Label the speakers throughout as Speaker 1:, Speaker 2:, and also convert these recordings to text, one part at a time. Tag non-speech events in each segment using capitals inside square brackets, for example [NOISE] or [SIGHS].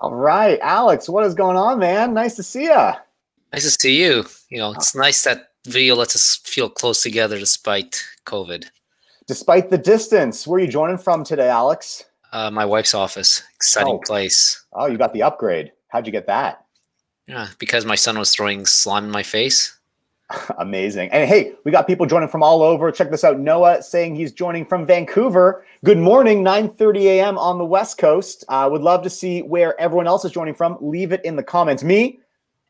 Speaker 1: All right, Alex, what is going on, man? Nice to see you.
Speaker 2: Nice to see you. You know, it's nice that video lets us feel close together despite COVID.
Speaker 1: Despite the distance, where are you joining from today, Alex?
Speaker 2: Uh, my wife's office. Exciting
Speaker 1: Oh.
Speaker 2: place.
Speaker 1: Oh, you got the upgrade. How'd you get that?
Speaker 2: Yeah, because my son was throwing slime in my face. [LAUGHS]
Speaker 1: Amazing. And hey, we got people joining from all over. Check this out. Noah saying he's joining from Vancouver. Good morning, 9:30 a.m. on the West Coast. Uh, would love to see where everyone else is joining from. Leave it in the comments. Me,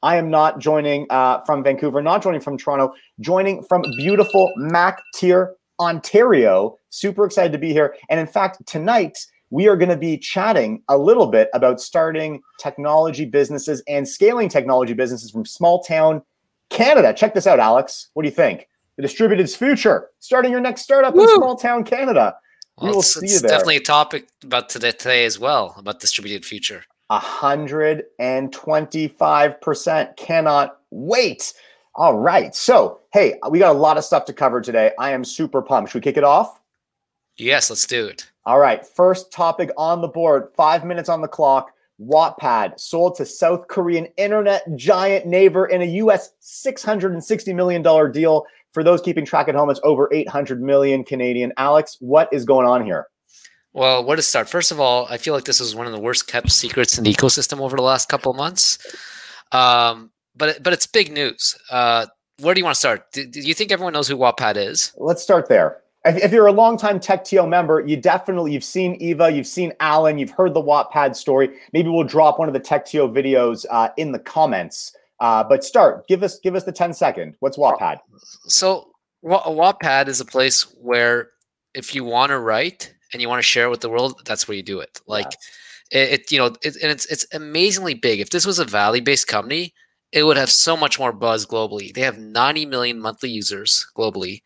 Speaker 1: I am not joining uh, from Vancouver, not joining from Toronto, joining from beautiful Mac Tier, Ontario. Super excited to be here. And in fact, tonight we are going to be chatting a little bit about starting technology businesses and scaling technology businesses from small town Canada. Check this out, Alex. What do you think? The distributed's future. Starting your next startup in small town Canada. We
Speaker 2: Well,
Speaker 1: will
Speaker 2: it's,
Speaker 1: see
Speaker 2: it's
Speaker 1: you there.
Speaker 2: definitely a topic about today, today as well about distributed future.
Speaker 1: A hundred and twenty-five percent. Cannot wait. All right. So, hey, we got a lot of stuff to cover today. I am super pumped. Should we kick it off?
Speaker 2: Yes, let's do it.
Speaker 1: All right. First topic on the board. Five minutes on the clock. Wattpad sold to South Korean internet giant Naver in a US $660 million deal. For those keeping track at home, it's over 800 million Canadian. Alex, what is going on here?
Speaker 2: Well, where to start? First of all, I feel like this is one of the worst kept secrets in the ecosystem over the last couple of months. Um, but but it's big news. Uh, where do you want to start? Do, do you think everyone knows who Wattpad is?
Speaker 1: Let's start there. If, if you're a longtime TechTO member, you definitely you've seen Eva, you've seen Allen, you've heard the Wattpad story. Maybe we'll drop one of the TechTO videos uh, in the comments. Uh, but start. Give us give us the 10 second. What's Wattpad?
Speaker 2: So Wa- Wattpad is a place where if you want to write and you want to share it with the world, that's where you do it. Like it, it you know, it, and it's it's amazingly big. If this was a Valley-based company, it would have so much more buzz globally. They have 90 million monthly users globally,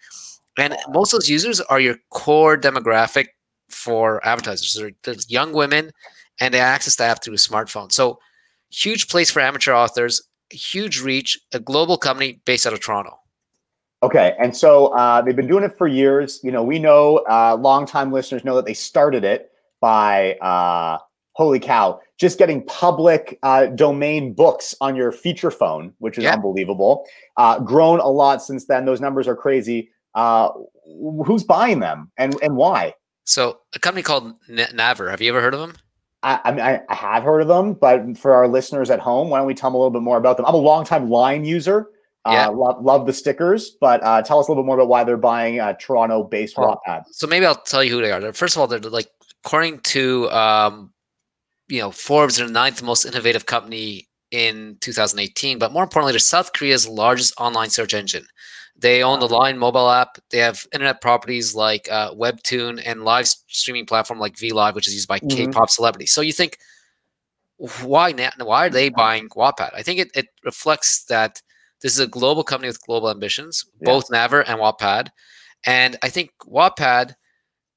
Speaker 2: and most of those users are your core demographic for advertisers. They're, they're young women, and they access the app through a smartphone. So huge place for amateur authors, huge reach, a global company based out of Toronto.
Speaker 1: Okay, and so uh, they've been doing it for years. You know, we know uh, longtime listeners know that they started it by uh, holy cow, just getting public uh, domain books on your feature phone, which is
Speaker 2: Yeah.
Speaker 1: unbelievable. Uh, grown a lot since then. Those numbers are crazy. Uh, who's buying them and and why?
Speaker 2: So a company called N- Naver. Have you ever heard of them?
Speaker 1: I, I mean, I, I have heard of them, but for our listeners at home, why don't we tell them a little bit more about them? I'm a longtime Line user.
Speaker 2: Yeah.
Speaker 1: Uh, love, love the stickers, but uh, tell us a little bit more about why they're buying uh, Toronto-based
Speaker 2: Oh.
Speaker 1: Wattpad.
Speaker 2: So maybe I'll tell you who they are. They're, first of all, they're like according to um, you know Forbes, they're the ninth most innovative company in 2018. But more importantly, they're South Korea's largest online search engine. They own the Line mobile app. They have internet properties like uh, Webtoon and live streaming platform like VLive, which is used by
Speaker 1: Mhm.
Speaker 2: K-pop celebrities. So you think, why na- why are they buying Wattpad? I think it, it reflects that this is a global company with global ambitions, both Naver and Wattpad. And I think Wattpad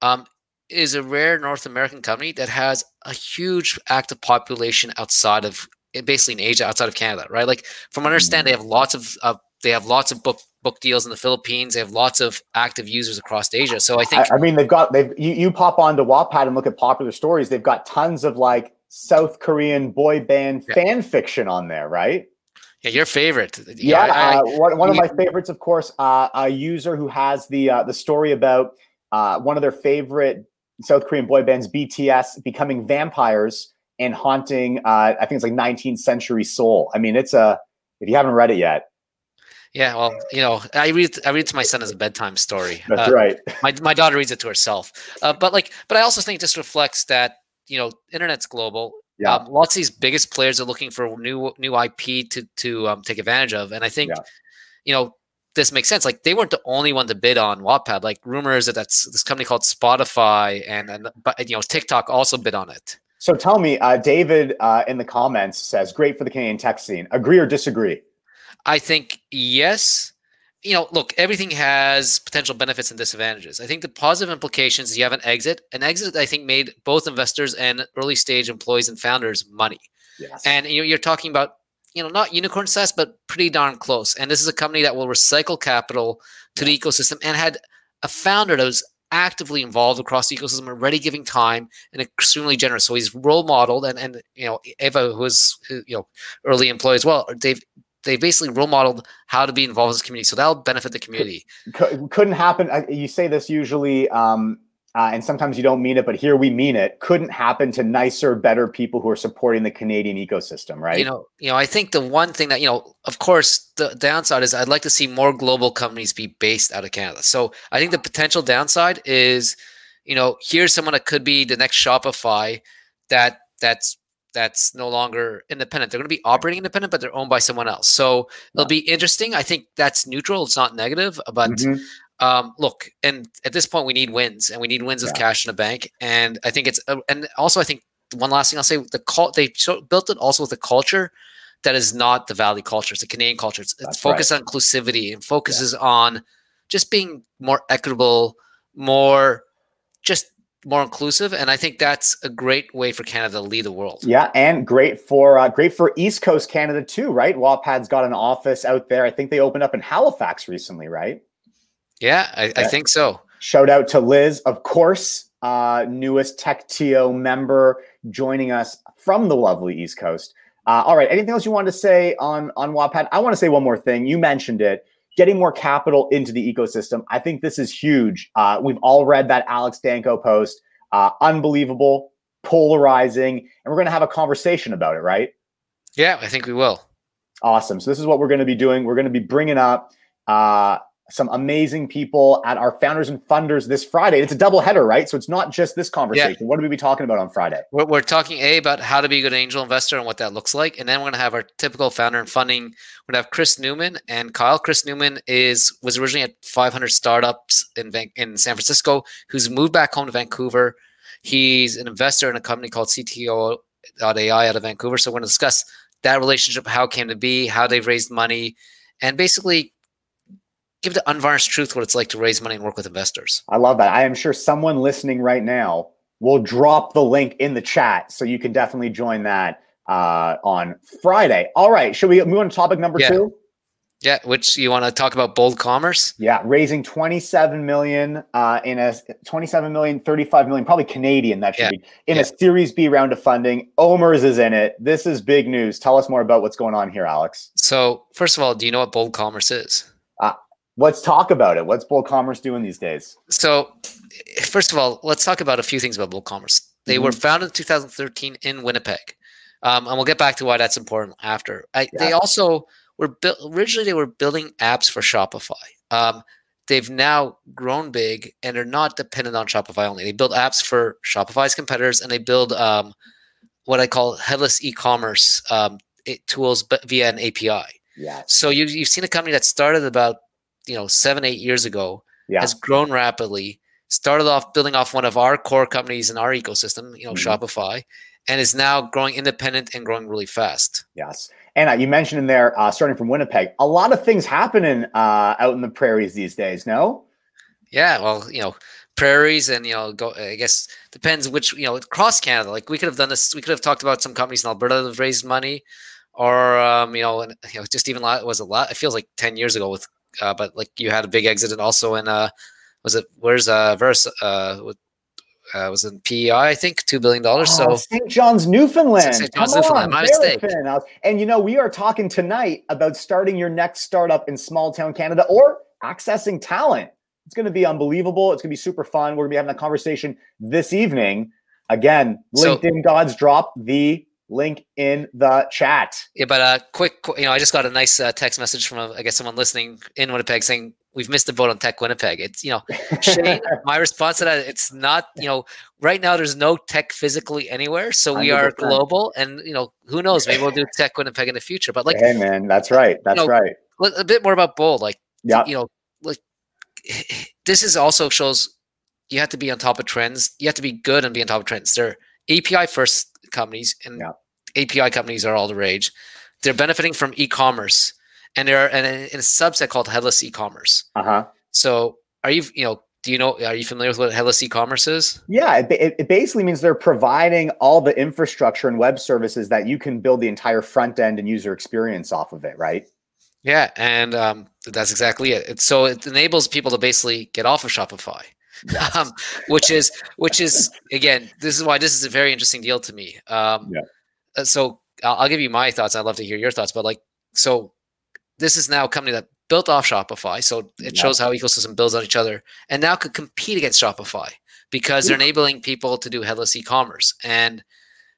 Speaker 2: um, is a rare North American company that has a huge active population outside of basically in Asia, outside of Canada, right? Like from what I understand, they have lots of uh, they have lots of book book deals in the Philippines. They have lots of active users across Asia. So I think
Speaker 1: I, I mean, they've got they've you, you pop onto Wattpad and look at popular stories. They've got tons of like South Korean boy band
Speaker 2: Yeah.
Speaker 1: fan fiction on there, right?
Speaker 2: yeah, your favorite.
Speaker 1: Yeah,
Speaker 2: I- I-
Speaker 1: uh, one, one of my favorites, of course, uh, a user who has the uh, the story about uh, one of their favorite South Korean boy bands, BTS, becoming vampires and haunting. Uh, I think it's like 19th century Seoul. I mean, it's a if you haven't read it yet,
Speaker 2: yeah, well, you know, I read I read to my son as a bedtime story.
Speaker 1: that's
Speaker 2: Uh,
Speaker 1: right. [LAUGHS]
Speaker 2: my, my daughter reads it to herself uh, but like but i also think this reflects that you know internet's global
Speaker 1: Yeah.
Speaker 2: um, lots of these biggest players are looking for new new ip to to um, take advantage of and i think
Speaker 1: Yeah.
Speaker 2: you know this makes sense like they weren't the only one to bid on wattpad like rumors that that's this company called spotify and and but you know tiktok also bid on it
Speaker 1: So tell me, uh, David uh, in the comments says, "Great for the Canadian tech scene." Agree or disagree?
Speaker 2: I think yes. You know, look, everything has potential benefits and disadvantages. I think the positive implications is you have an exit. An exit, I think, made both investors and early stage employees and founders money.
Speaker 1: Yes.
Speaker 2: And you're, you're talking about, you know, not unicorn size, but pretty darn close. And this is a company that will recycle capital to the ecosystem and had a founder that was actively involved across the ecosystem, already giving time and extremely generous. So he's role modeled, and and you know Eva, who was you know early employee as well, they've they basically role modeled how to be involved in this community. So that'll benefit the community.
Speaker 1: Couldn't happen. You say this usually um, uh, and sometimes you don't mean it, but here we mean it, couldn't happen to nicer, better people who are supporting the Canadian ecosystem, right?
Speaker 2: You know, you know, I think the one thing that you know, of course, the downside is I'd like to see more global companies be based out of Canada. So I think the potential downside is, you know, here's someone that could be the next Shopify that that's that's no longer independent. They're going to be operating independent, but they're owned by someone else. So it'll be interesting. I think that's neutral. It's not negative, but mm-hmm. Um, look, and at this point, we need wins, and we need wins yeah. with cash in the bank. And I think it's, uh, and also I think one last thing I'll say: the cult they built it also with a culture that is not the Valley culture; it's a Canadian culture. It's, it's focused right. on inclusivity and focuses yeah. on just being more equitable, more just more inclusive, and I think that's a great way for Canada to lead the world.
Speaker 1: Yeah, and great for uh, great for East Coast Canada too, right? Wattpad's got an office out there. I think they opened up in Halifax recently, right?
Speaker 2: Yeah, I, I think so.
Speaker 1: Shout out to Liz, of course, uh, newest TechTO member joining us from the lovely East Coast. Uh, all right, anything else you want to say on on Wattpad? I want to say one more thing. You mentioned it, getting more capital into the ecosystem. I think this is huge. Uh, we've all read that Alex Danco post. Uh, unbelievable, polarizing, and we're going to have a conversation about it, right?
Speaker 2: Yeah, I think we will.
Speaker 1: Awesome. So this is what we're going to be doing. We're going to be bringing up uh, some amazing people at our founders and funders this Friday. It's a double header, right? So it's not just this conversation. Yeah. What are we be talking about on Friday?
Speaker 2: We're, we're, talking a about how to be a good angel investor and what that looks like, and then we're going to have our typical founder and funding. We're going to have Chris Newman and Kyle. Chris Newman is was originally at 500 startups in in San Francisco, who's moved back home to Vancouver. He's an investor in a company called CTO.ai out of Vancouver. So we're going to discuss that relationship, how it came to be, how they've raised money, and basically give the unvarnished truth what it's like to raise money and work with investors.
Speaker 1: I love that. I am sure someone listening right now will drop the link in the chat, so you can definitely join that uh, on Friday. All right, should we move on to topic number
Speaker 2: yeah.
Speaker 1: two?
Speaker 2: Yeah, which you want to talk about bold commerce?
Speaker 1: Yeah, raising 27 million uh, in a 27 million, 35 million, probably Canadian that should yeah. be in yeah. a Series B round of funding. Omers is in it. This is big news. Tell us more about what's going on here, Alex.
Speaker 2: So, first of all, do you know what bold commerce is?
Speaker 1: Let's talk about it. What's Bold Commerce doing these days?
Speaker 2: So, first of all, let's talk about a few things about Bold Commerce. They mm-hmm. were founded in 2013 in Winnipeg, um, and we'll get back to why that's important after. I, yeah. They also were built originally. They were building apps for Shopify. Um, they've now grown big and are not dependent on Shopify only. They build apps for Shopify's competitors, and they build um, what I call headless e-commerce um, tools via an API.
Speaker 1: Yeah.
Speaker 2: So you, you've seen a company that started about you know seven eight years ago yeah. has grown rapidly started off building off one of our core companies in our ecosystem you know mm-hmm. shopify and is now growing independent and growing really fast
Speaker 1: yes and uh, you mentioned in there uh, starting from winnipeg a lot of things happening uh, out in the prairies these days no
Speaker 2: yeah well you know prairies and you know go i guess depends which you know across canada like we could have done this we could have talked about some companies in alberta that have raised money or um, you know, and, you know, just even was a lot. It feels like ten years ago with uh, but like you had a big exit and also in uh was it where's uh verse uh uh, was in PEI, I think, two billion dollars. Oh, so
Speaker 1: St. John's, Newfoundland. St.
Speaker 2: John's, Come Newfoundland. On, my mistake.
Speaker 1: And you know, we are talking tonight about starting your next startup in small town Canada or accessing talent. It's going to be unbelievable. It's going to be super fun. We're going to be having that conversation this evening. Again, LinkedIn so, Gods drop the link in the chat.
Speaker 2: Yeah, but uh, quick, you know, I just got a nice uh, text message from, I guess, someone listening in Winnipeg saying we've missed the boat on Tech Winnipeg. It's, you know, [LAUGHS] Shane, my response to that, it's not, you know, right now there's no tech physically anywhere, so we 100%. are global, and you know, who knows, maybe we'll do [LAUGHS] Tech Winnipeg in the future. But like,
Speaker 1: hey, man, that's right, that's you know, right.
Speaker 2: A bit more about Bold, like, yeah, you know, like [SIGHS] this is also shows you have to be on top of trends. You have to be good and be on top of trends. They're API first companies and yeah. API companies are all the rage. They're benefiting from e-commerce, and they're in a, in a subset called headless e-commerce.
Speaker 1: Uh huh.
Speaker 2: So, are you you know do you know are you familiar with what headless e-commerce is
Speaker 1: yeah it, it, basically means they're providing all the infrastructure and web services that you can build the entire front end and user experience off of it right
Speaker 2: yeah and um, that's exactly it so it enables people to basically get off of shopify yes. [LAUGHS] um, [LAUGHS] which is which is again, this is why this is a very interesting deal to me. Um, yeah. Uh, so I'll, I'll give you my thoughts. I'd love to hear your thoughts, but like, so this is now a company that built off Shopify, so it yeah. shows how ecosystem builds on each other, and now could compete against Shopify because they're enabling people to do headless e-commerce. And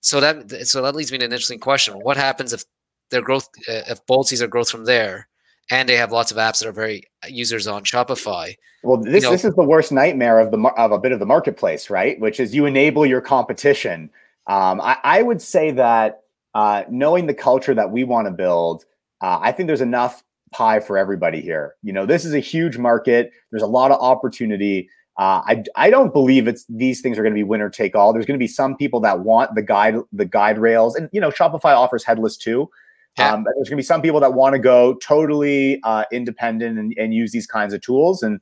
Speaker 2: so that so that leads me to an interesting question: What happens if their growth, uh, if Bold sees their growth from there, and they have lots of apps that are very uh, users on Shopify?
Speaker 1: Well, this you know, this is the worst nightmare of the of a bit of the marketplace, right? Which is you enable your competition. Um, I, I, would say that uh, knowing the culture that we want to build, uh, I think there's enough pie for everybody here. You know, this is a huge market. There's a lot of opportunity. Uh, I I don't believe it's these things are going to be winner take all. There's going to be some people that want the guide the guide rails, and you know Shopify offers headless too. Yeah. Um, there's going to be some people that want to go totally uh, independent and, and use these kinds of tools. And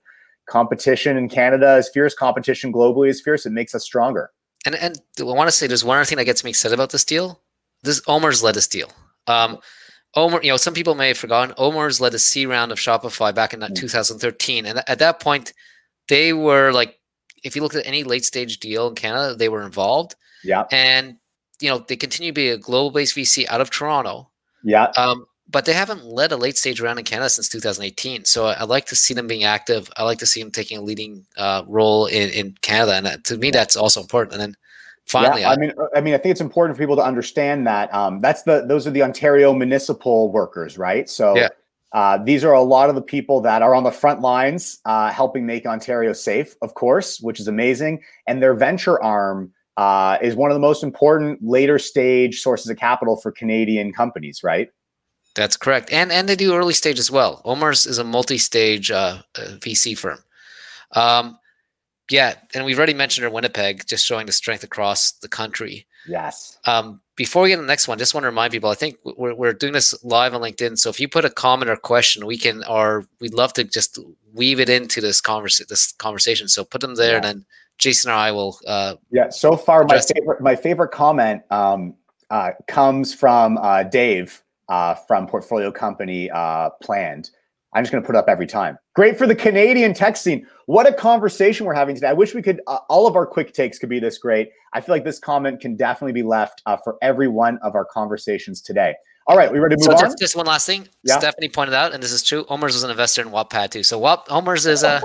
Speaker 1: competition in Canada is fierce. Competition globally is fierce. It makes us stronger.
Speaker 2: And and I want to say there's one other thing that gets me excited about this deal. This Omer's led this deal. Um, Omer, you know, some people may have forgotten. Omer's led a C round of Shopify back in mm. 2013, and at that point, they were like, if you look at any late stage deal in Canada, they were involved.
Speaker 1: Yeah.
Speaker 2: And, you know, they continue to be a global based VC out of Toronto.
Speaker 1: Yeah.
Speaker 2: Um, but they haven't led a late stage round in Canada since 2018. So I, like to see them being active. I like to see them taking a leading uh, role in, in Canada. And that, to me, that's also important. And then finally,
Speaker 1: yeah, I, I, mean, I mean, I think it's important for people to understand that um, that's the, those are the Ontario municipal workers, right? So yeah. Uh, these are a lot of the people that are on the front lines uh, helping make Ontario safe, of course, which is amazing. And their venture arm uh, is one of the most important later stage sources of capital for Canadian companies, right?
Speaker 2: That's correct, and and they do early stage as well. Omer's is a multi-stage uh, uh, VC firm. Um, yeah, and we've already mentioned her Winnipeg, just showing the strength across the country.
Speaker 1: Yes.
Speaker 2: Um, before we get to the next one, just want to remind people, I think we're, we're doing this live on LinkedIn. So if you put a comment or question, we can, or we'd love to just weave it into this converse, this conversation. So put them there yeah. and then Jason or I will. Uh,
Speaker 1: yeah. So far, my favorite, my favorite comment um, uh, comes from uh, Dave uh, from portfolio company uh, planned. I'm just going to put up every time. Great for the Canadian tech scene. What a conversation we're having today. I wish we could, uh, all of our quick takes could be this great. I feel like this comment can definitely be left uh, for every one of our conversations today. All right, we ready to move
Speaker 2: so
Speaker 1: on?
Speaker 2: Just, just one last thing. Yeah. Stephanie pointed out, and this is true. Omer's was an investor in Wattpad too. So Wap, Omer's is a,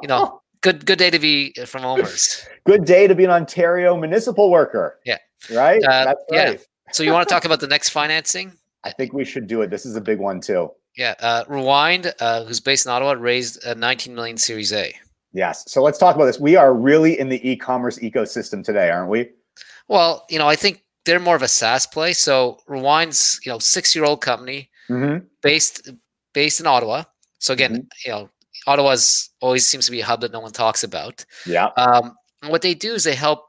Speaker 2: you know, [LAUGHS] good good day to be from Omer's.
Speaker 1: good day to be an Ontario municipal worker.
Speaker 2: Yeah.
Speaker 1: Right.
Speaker 2: Uh, right. Yeah. So you want to talk about the next financing?
Speaker 1: I think we should do it. This is a big one too.
Speaker 2: Yeah, uh, Rewind, uh, who's based in Ottawa, raised a 19 million Series A.
Speaker 1: Yes. So let's talk about this. We are really in the e-commerce ecosystem today, aren't we?
Speaker 2: Well, you know, I think they're more of a SaaS play. So Rewind's, you know, six-year-old company mm-hmm. based based in Ottawa. So again, mm-hmm. you know, Ottawa's always seems to be a hub that no one talks about.
Speaker 1: Yeah.
Speaker 2: Um, what they do is they help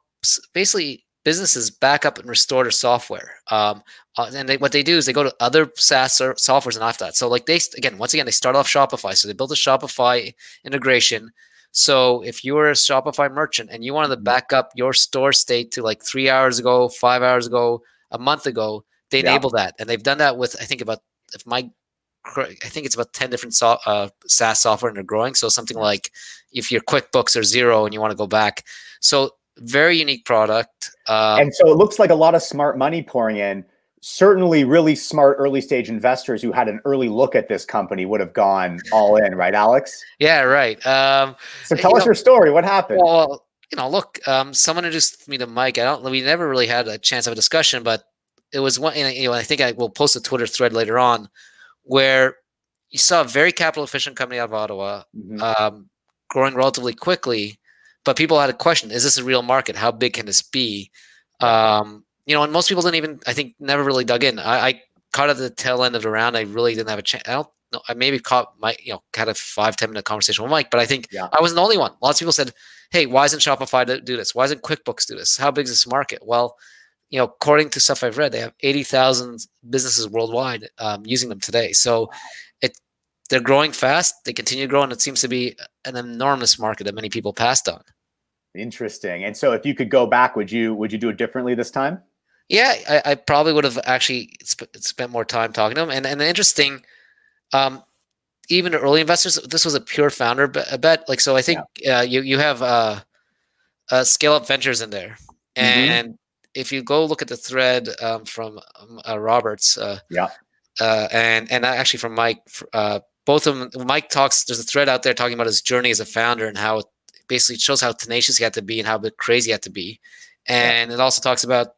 Speaker 2: basically businesses back up and restore their software. Um, uh, and they, what they do is they go to other SaaS softwares and after that. So like they again, once again, they start off Shopify. So they build a Shopify integration. So if you were a Shopify merchant and you wanted to mm-hmm. back up your store state to like three hours ago, five hours ago, a month ago, they yeah. enable that, and they've done that with I think about if my I think it's about 10 different so, uh, SaaS software and they're growing. So something like if your QuickBooks are zero and you want to go back. So very unique product.
Speaker 1: Um, and so it looks like a lot of smart money pouring in. Certainly, really smart early stage investors who had an early look at this company would have gone all in, right, Alex?
Speaker 2: Yeah, right. Um,
Speaker 1: so tell us know, your story. What happened?
Speaker 2: Well, you know, look, um, someone introduced me to Mike. I don't. We never really had a chance of a discussion, but it was one. You know, I think I will post a Twitter thread later on where you saw a very capital efficient company out of Ottawa, mm-hmm. um, growing relatively quickly but people had a question: Is this a real market? How big can this be? Um, you know, and most people didn't even, I think, never really dug in. I, I caught at the tail end of the round. I really didn't have a chance. I don't know. I maybe caught my, you know, had a five ten minute conversation with Mike, but I think yeah. I wasn't the only one. Lots of people said, "Hey, why isn't Shopify do this? Why isn't QuickBooks do this? How big is this market?" Well, you know, according to stuff I've read, they have eighty thousand businesses worldwide um, using them today. So it they're growing fast. They continue to grow, and it seems to be an enormous market that many people passed on.
Speaker 1: Interesting. And so, if you could go back, would you would you do it differently this time?
Speaker 2: Yeah, I, I probably would have actually sp- spent more time talking to him. And and the interesting, um, even early investors, this was a pure founder bet. Like, so I think yeah. uh, you you have uh, uh, scale up ventures in there, mm-hmm. and mm-hmm. if you go look at the thread um, from um, uh, Roberts, uh,
Speaker 1: yeah,
Speaker 2: uh, and and actually from Mike, uh, both of them. Mike talks. There's a thread out there talking about his journey as a founder and how basically shows how tenacious he had to be and how crazy he had to be, and yeah. it also talks about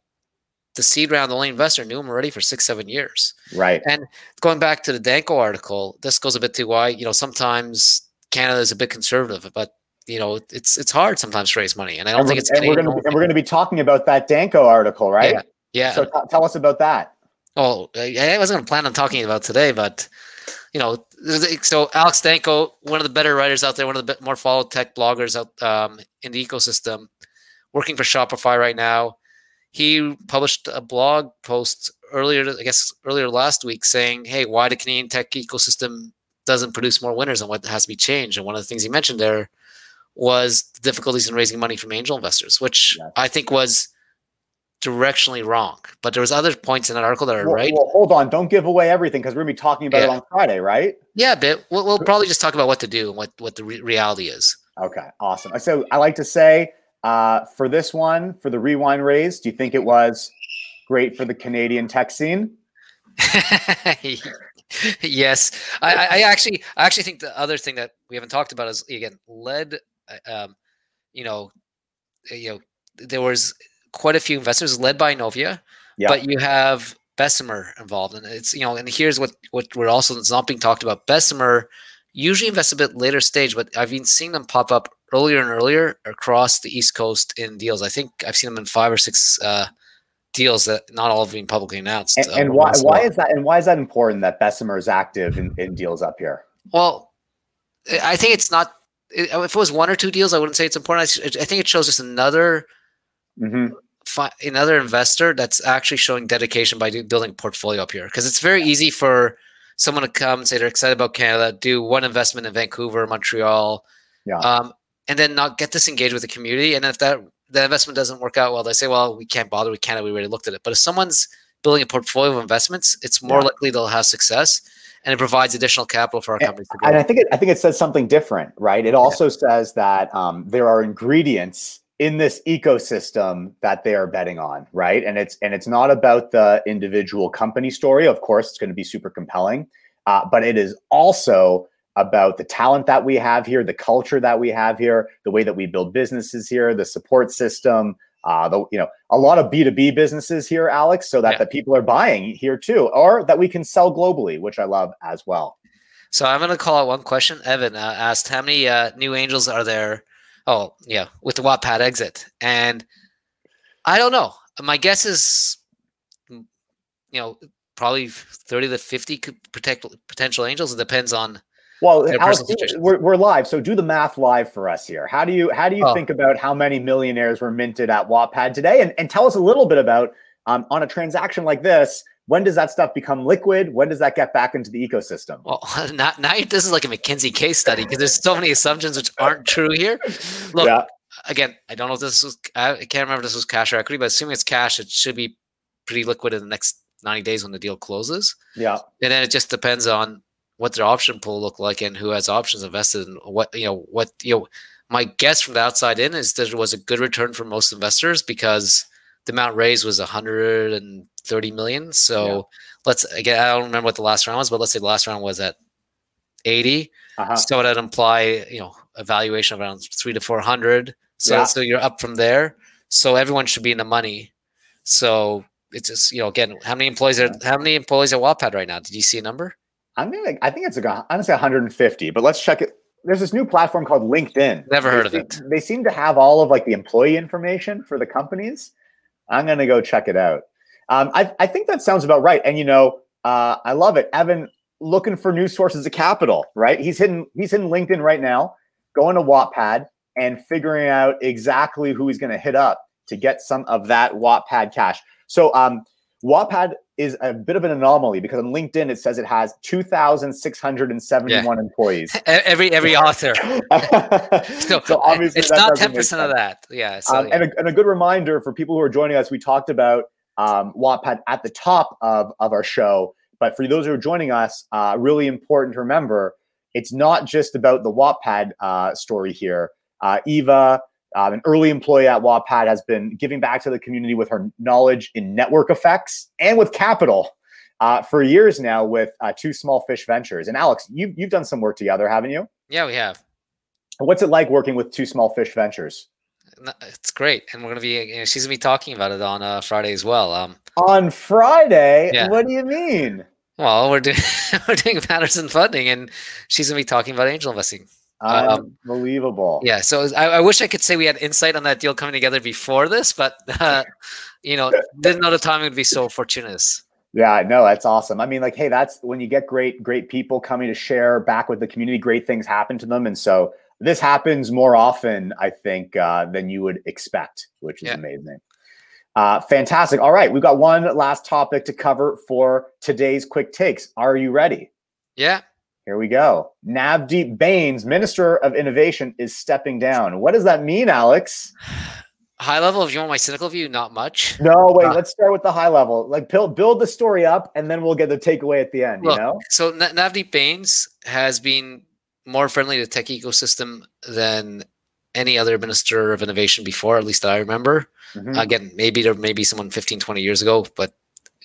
Speaker 2: the seed round, the only investor knew him already for six, seven years.
Speaker 1: Right.
Speaker 2: And going back to the Danco article, this goes a bit to why, you know, sometimes Canada is a bit conservative, but you know, it's it's hard sometimes to raise money. And I don't and think it's
Speaker 1: and we're gonna be, and we're gonna be talking about that Danco article, right?
Speaker 2: Yeah. yeah.
Speaker 1: So t- tell us about that.
Speaker 2: Oh, I wasn't gonna plan on talking about today, but you know, so Alex Danco, one of the better writers out there, one of the more followed tech bloggers out um, in the ecosystem, working for Shopify right now he published a blog post earlier, I guess earlier last week, saying, "Hey, why the Canadian tech ecosystem doesn't produce more winners and what has to be changed?" And one of the things he mentioned there was the difficulties in raising money from angel investors, which yeah. I think was directionally wrong. But there was other points in that article that are
Speaker 1: well,
Speaker 2: right.
Speaker 1: Well, hold on, don't give away everything because we're gonna be talking about yeah. it on Friday, right?
Speaker 2: Yeah, but we'll, we'll, probably just talk about what to do and what what the re- reality is.
Speaker 1: Okay, awesome. So I like to say uh, for this one, for the rewind raise, do you think it was great for the Canadian tech scene? [LAUGHS]
Speaker 2: yes, I, I, actually, I actually think the other thing that we haven't talked about is again led. Uh, um, you know, you know, there was quite a few investors led by Inovia, but you have Bessemer involved, and it's you know, and here's what what we're also it's not being talked about. Bessemer usually invests a bit later stage, but I've been seeing them pop up earlier and earlier across the East Coast in deals. I think I've seen them in five or six uh, deals that not all have been publicly announced.
Speaker 1: And, uh, and why why is that? And why is that important that Bessemer is active in, in deals up here?
Speaker 2: Well, I think it's not. If it was one or two deals, I wouldn't say it's important. I, I think it shows just another. Mm-hmm. Fi- another investor that's actually showing dedication by building a portfolio up here because it's very easy for someone to come and say they're excited about Canada, do one investment in Vancouver, Montreal,
Speaker 1: yeah. um,
Speaker 2: and then not get disengaged with the community. And if that the investment doesn't work out well, they say, "Well, we can't bother with Canada. We already looked at it." But if someone's building a portfolio of investments, it's more yeah. likely they'll have success, and it provides additional capital for our company.
Speaker 1: And, and I think it, I think it says something different, right? It also yeah. says that um, there are ingredients in this ecosystem that they are betting on right? And it's and it's not about the individual company story. Of course it's going to be super compelling. Uh, but it is also about the talent that we have here the culture that we have here the way that we build businesses here the support system uh, the you know a lot of b2b businesses here alex so that yeah. the people are buying here too or that we can sell globally which i love as well.
Speaker 2: So i'm going to call out one question evan uh, asked how many uh, new angels are there Oh, yeah, with the Wattpad exit. And I don't know. My guess is, mm, you know, probably 30 to 50 could protect potential angels. It depends on.
Speaker 1: Well, Alex, we're, we're live, so do the math live for us here. How do you how do you oh. think about how many millionaires were minted at Wattpad today, and, and tell us a little bit about um, on a transaction like this when does that stuff become liquid? When does that get back into the ecosystem?
Speaker 2: Well, [LAUGHS] now, now this is like a McKinsey case study because there's so many assumptions which aren't true here. [LAUGHS] Look, yeah. again, I don't know if this was, I can't remember if this was cash or equity, but assuming it's cash, it should be pretty liquid in the next 90 days when the deal closes.
Speaker 1: Yeah.
Speaker 2: And then it just depends on what their option pool look like and who has options invested and what, you know, what, you know, my guess from the outside in is that it was a good return for most investors because the amount raised was 130 million. So yeah. let's again, I don't remember what the last round was, but let's say the last round was at 80. Uh-huh. So that'd imply, you know, a valuation of around three to 400. So, yeah. so you're up from there. So everyone should be in the money. So it's just, you know, again, how many employees are, how many employees at Wattpad right now? Did you see a number?
Speaker 1: I'm gonna, I think it's a, honestly 150, but let's check it. There's this new platform called LinkedIn.
Speaker 2: Never heard
Speaker 1: they
Speaker 2: of it.
Speaker 1: They seem to have all of like the employee information for the companies. I'm going to go check it out. Um, I, I think that sounds about right. And, you know, uh, I love it. Evan looking for new sources of capital, right? He's hitting, he's hitting LinkedIn right now, going to Wattpad and figuring out exactly who he's going to hit up to get some of that Wattpad cash. So, um, Wattpad is a bit of an anomaly because on LinkedIn it says it has 2,671 yeah. employees. [LAUGHS]
Speaker 2: Every every author. [LAUGHS] so, so, obviously it's not 10% of that. Yeah. So,
Speaker 1: um,
Speaker 2: yeah.
Speaker 1: And, a, and, a, good reminder for people who are joining us, we talked about um, Wattpad at the top of, of our show. But for those who are joining us, uh, really important to remember it's not just about the Wattpad uh, story here. Uh, Eva, um, an early employee at Wattpad, has been giving back to the community with her knowledge in network effects and with capital uh, for years now with uh, Two Small Fish Ventures. And Alex, you, you've done some work together, haven't you?
Speaker 2: Yeah, we have.
Speaker 1: What's it like working with Two Small Fish Ventures?
Speaker 2: It's great, and we're gonna be. You know, she's gonna be talking about it on uh, Friday as well. Um,
Speaker 1: on Friday? Yeah. What do you mean?
Speaker 2: Well, we're doing [LAUGHS] we're doing Patterson funding, and she's gonna be talking about angel investing.
Speaker 1: Um, Unbelievable.
Speaker 2: Yeah. So I, I, wish I could say we had insight on that deal coming together before this, but [LAUGHS] uh, you know, didn't know the timing would be so fortuitous.
Speaker 1: Yeah, no, that's awesome. I mean, like, hey, that's when you get great, great people coming to share back with the community. Great things happen to them, and so this happens more often, I think, uh, than you would expect, which is yeah. amazing. Uh, fantastic. All right, we've got one last topic to cover for today's quick takes. Are you ready?
Speaker 2: Yeah.
Speaker 1: Here we go. Navdeep Bains, Minister of Innovation, is stepping down. What does that mean, Alex?
Speaker 2: High level, if you want my cynical view, not much.
Speaker 1: No, wait, uh, let's start with the high level. Like build build the story up and then we'll get the takeaway at the end, you know?
Speaker 2: So Navdeep Bains has been more friendly to tech ecosystem than any other minister of innovation before, at least I remember. Mm-hmm. Again, maybe there maybe someone 15, 20 years ago, but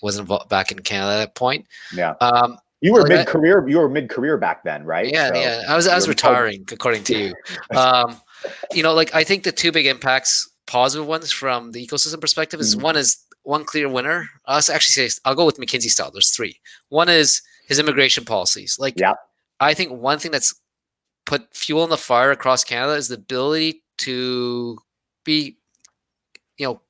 Speaker 2: wasn't back in Canada at that point.
Speaker 1: Yeah. Um, you were mid career. You were mid career back then, right?
Speaker 2: Yeah, so yeah. I was I was retiring, according to you. [LAUGHS] Um, you know, like I think the two big impacts, positive ones from the ecosystem perspective, is mm-hmm. one is one clear winner. I'll actually say I'll go with McKinsey style. There's three. One is his immigration policies. Like, yeah. I think one thing that's put fuel in the fire across Canada is the ability to be, you know,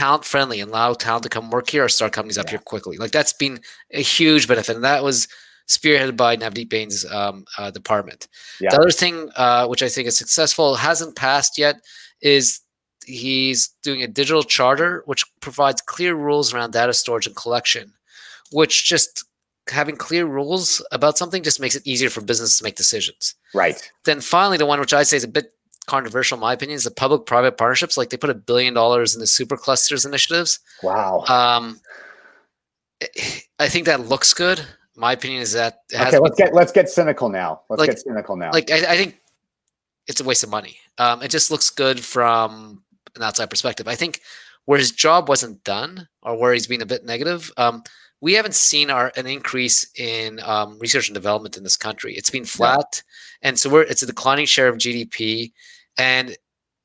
Speaker 2: talent friendly and allow talent to come work here or start companies up yeah. here quickly. Like that's been a huge benefit, and that was spearheaded by Navdeep Bains' um, uh, department. Yeah. The other thing, uh, which I think is successful, hasn't passed yet, is he's doing a digital charter which provides clear rules around data storage and collection, which just having clear rules about something just makes it easier for business to make decisions.
Speaker 1: Right.
Speaker 2: Then finally, the one which I'd say is a bit controversial in my opinion is the public-private partnerships. Like they put a billion dollars in the super clusters initiatives.
Speaker 1: Wow.
Speaker 2: Um, I think that looks good. My opinion is that
Speaker 1: okay. Let's get let's get cynical now. Let's like, get cynical now.
Speaker 2: Like I, I, think it's a waste of money. Um, it just looks good from an outside perspective. I think where his job wasn't done or where he's been a bit negative. Um, we haven't seen our an increase in um, research and development in this country. It's been flat, yeah. and so we're it's a declining share of GDP, and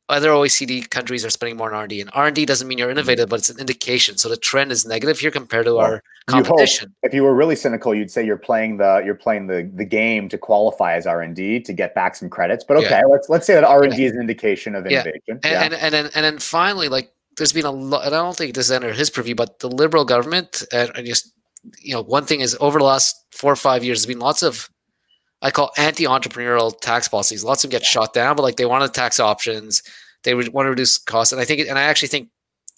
Speaker 2: other OECD countries are spending more on R&D. And R&D doesn't mean you're mm-hmm. innovative, but it's an indication. So the trend is negative here compared to well, our competition.
Speaker 1: Hope, if you were really cynical, you'd say you're playing the you're playing the the game to qualify as R&D to get back some credits. But okay, yeah. let's let's say that R&D yeah. is an indication of innovation.
Speaker 2: And, and, and then and then finally, like there's been a lot, and I don't think this is under his purview, but the liberal government, and, and just you know, one thing is over the last four or five years, there's been lots of I call anti-entrepreneurial tax policies. Lots of them get shot down, but like they want wanted tax options, they would want to reduce costs, and I think, and I actually think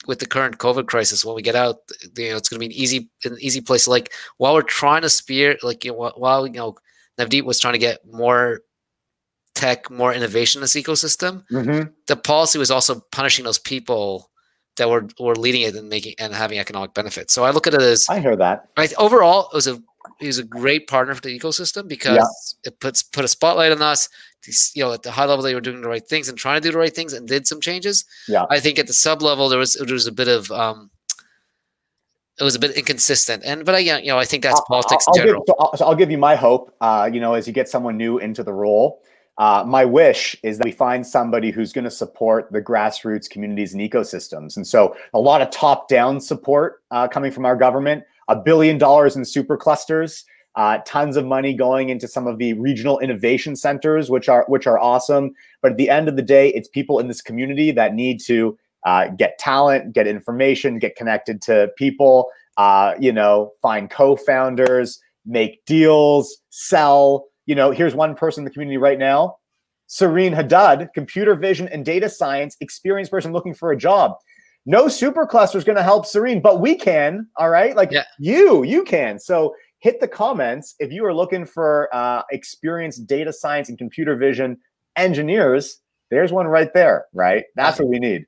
Speaker 2: with the current COVID crisis, when we get out, you know, it's going to be an easy, an easy place. Like while we're trying to spear, like you know, while you know, Navdeep was trying to get more tech, more innovation in this ecosystem, mm-hmm. the policy was also punishing those people that were were leading it and making and having economic benefits. So I look at it as
Speaker 1: I hear that.
Speaker 2: Right, overall, it was a he was a great partner for the ecosystem because yeah. it puts put a spotlight on us. You know, at the high level, they were doing the right things and trying to do the right things and did some changes.
Speaker 1: Yeah,
Speaker 2: I think at the sub level there was there was a bit of um, it was a bit inconsistent. And but I you know I think that's politics
Speaker 1: I'll,
Speaker 2: in general.
Speaker 1: Give, so, I'll, so I'll give you my hope. Uh, you know, as you get someone new into the role, uh, my wish is that we find somebody who's going to support the grassroots communities and ecosystems. And so, a lot of top down support uh, coming from our government, a billion dollars in super clusters. Uh, tons of money going into some of the regional innovation centers, which are which are awesome. But at the end of the day, it's people in this community that need to uh, get talent, get information, get connected to people. Uh, you know, find co-founders, make deals, sell, you know, here's one person in the community right now, Serene Haddad, computer vision and data science experienced person looking for a job. No supercluster is going to help Serene, but we can. All right, like yeah. you, you can. So hit the comments if you are looking for uh, experienced data science and computer vision engineers. There's one right there. Right, that's what we need.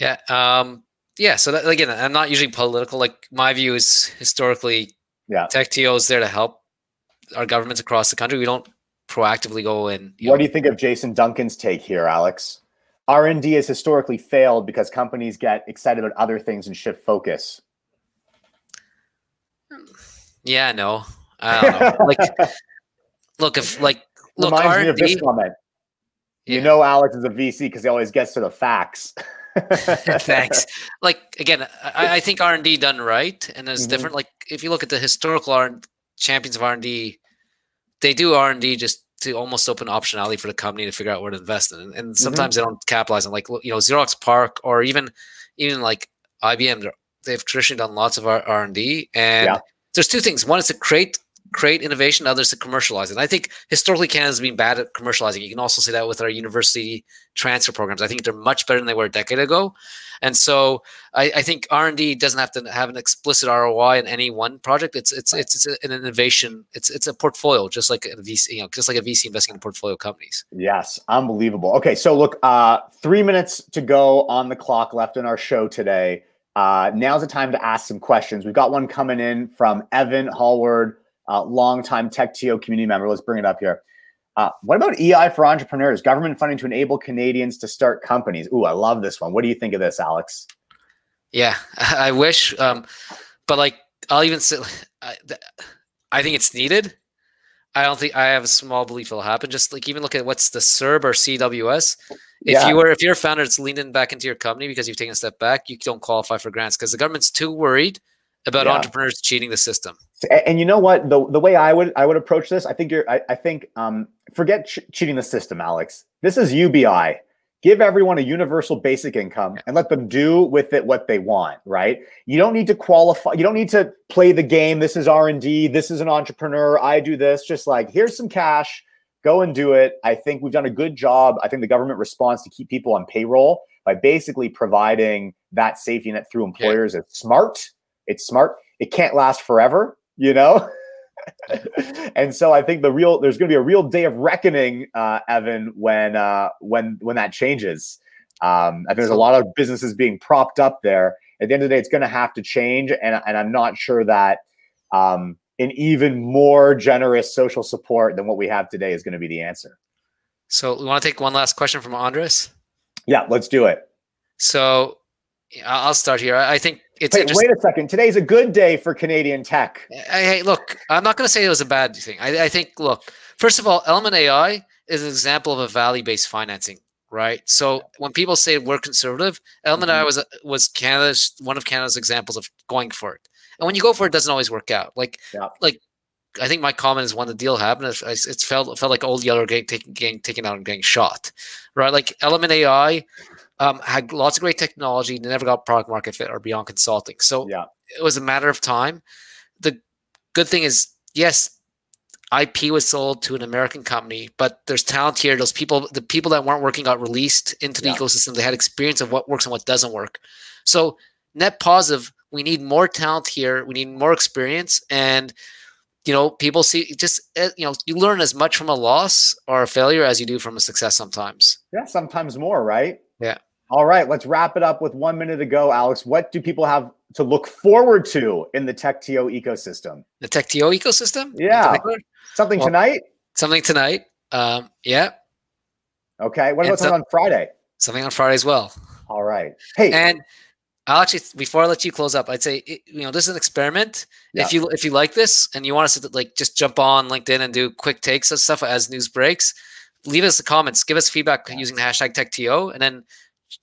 Speaker 2: Yeah. Um. Yeah. So that, again, I'm not usually political. Like my view is historically, yeah, tech TO is there to help our governments across the country. We don't proactively go in.
Speaker 1: what know. do you think of Jason Duncan's take here, Alex? R and D has historically failed because companies get excited about other things and shift focus.
Speaker 2: Yeah, no, I don't know. [LAUGHS] like, look, if like, look,
Speaker 1: R and D. You know, Alex is a VC because he always gets to the facts. [LAUGHS]
Speaker 2: Thanks. Like again, I, I think R and D done right, and it's mm-hmm. different. Like if you look at the historical R champions of R and D, they do R and D just to almost open optionality for the company to figure out where to invest in, and, and mm-hmm. sometimes mm-hmm. they don't capitalize on like you know Xerox PARC or even even like IBM. They've traditionally done lots of R and D, and yeah. there's two things. One is to create create innovation, others to commercialize it. And I think historically Canada's been bad at commercializing. You can also see that with our university transfer programs. I think they're much better than they were a decade ago. And so I, I think R and D doesn't have to have an explicit ROI in any one project. It's it's it's, it's an innovation. It's it's a portfolio, just like a VC, you know, just like a VC investing in portfolio companies.
Speaker 1: Yes, unbelievable. Okay, so look, uh, three minutes to go on the clock left in our show today. Uh, now's the time to ask some questions. We've got one coming in from Evan Hallward uh, longtime TechTO community member. Let's bring it up here. Uh, what about EI for entrepreneurs? Government funding to enable Canadians to start companies. Ooh, I love this one. What do you think of this, Alex?
Speaker 2: Yeah, [LAUGHS] I wish, um, but like I'll even say, [LAUGHS] I, I think it's needed. I don't think I have a small belief it'll happen. Just like even look at what's the CERB or CWS. If yeah. you were if you're a founder that's leaning back into your company because you've taken a step back, you don't qualify for grants because the government's too worried about yeah. entrepreneurs cheating the system.
Speaker 1: And you know what? The the way I would I would approach this, I think you're I, I think um forget ch- cheating the system, Alex. This is UBI. Give everyone a universal basic income and let them do with it what they want, right? You don't need to qualify, you don't need to play the game. This is R&D, this is an entrepreneur, I do this. Just like here's some cash, go and do it. I think we've done a good job. I think the government responds to keep people on payroll by basically providing that safety net through employers yeah. is smart it's smart. It can't last forever, you know? [LAUGHS] and so I think the real there's going to be a real day of reckoning, uh, Evan, when uh, when when that changes. Um, I think there's a lot of businesses being propped up there. At the end of the day, it's going to have to change, and and I'm not sure that um, an even more generous social support than what we have today is going to be the answer.
Speaker 2: So, we want to take one last question from Andres.
Speaker 1: Yeah, let's do it.
Speaker 2: So, I'll start here. I think it's
Speaker 1: wait, wait, a second. Today's a good day for Canadian tech.
Speaker 2: Hey, look, I'm not going to say it was a bad thing. I, I, think, look, first of all, Element AI is an example of a value-based financing, right? So when people say we're conservative, Element mm-hmm. AI was was Canada's one of Canada's examples of going for it. And when you go for it, it doesn't always work out. Like, yeah. like I think my comment is when the deal happened, it, felt it felt like old Yeller getting, getting taken out and getting shot, right? Like Element AI um, had lots of great technology, never got product market fit or beyond consulting. So yeah. it was a matter of time. The good thing is, yes, IP was sold to an American company, but there's talent here. Those people, the people that weren't working got released into the yeah. ecosystem. They had experience of what works and what doesn't work. So net positive, we need more talent here. We need more experience. And, you know, people see just, eh, you know, you learn as much from a loss or a failure as you do from a success sometimes.
Speaker 1: Yeah, sometimes more, right?
Speaker 2: Yeah.
Speaker 1: All right, let's wrap it up with one minute to go, Alex. What do people have to look forward to in the TechTO ecosystem?
Speaker 2: The TechTO ecosystem?
Speaker 1: Yeah. Something well, tonight?
Speaker 2: Something tonight. Um, yeah.
Speaker 1: Okay. What about something on Friday?
Speaker 2: Something on Friday as well.
Speaker 1: All right. Hey.
Speaker 2: And I'll actually before I let you close up, I'd say you know this is an experiment. Yeah. If you if you like this and you want us to like just jump on LinkedIn and do quick takes of stuff as news breaks, leave us the comments, give us feedback using the hashtag TechTO, and then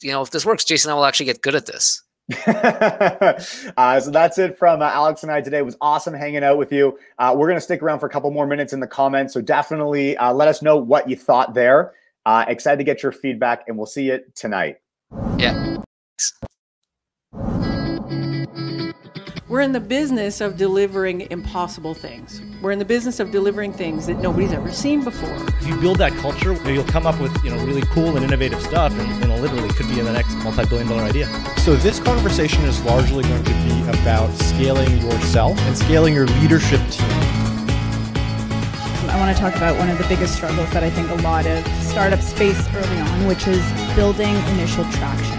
Speaker 2: you know, if this works, Jason, I will actually get good at this. [LAUGHS]
Speaker 1: uh, so that's it from uh, Alex and I today. It was awesome hanging out with you. Uh, we're going to stick around for a couple more minutes in the comments. So definitely uh, let us know what you thought there. Uh, excited to get your feedback, and we'll see you tonight.
Speaker 2: Yeah.
Speaker 3: We're in the business of delivering impossible things. We're in the business of delivering things that nobody's ever seen before.
Speaker 4: If you build that culture, you'll come up with you know really cool and innovative stuff, and you know literally could be in the next multi-billion-dollar idea. So this conversation is largely going to be about scaling yourself and scaling your leadership team.
Speaker 5: I want to talk about one of the biggest struggles that I think a lot of startups face early on, which is building initial traction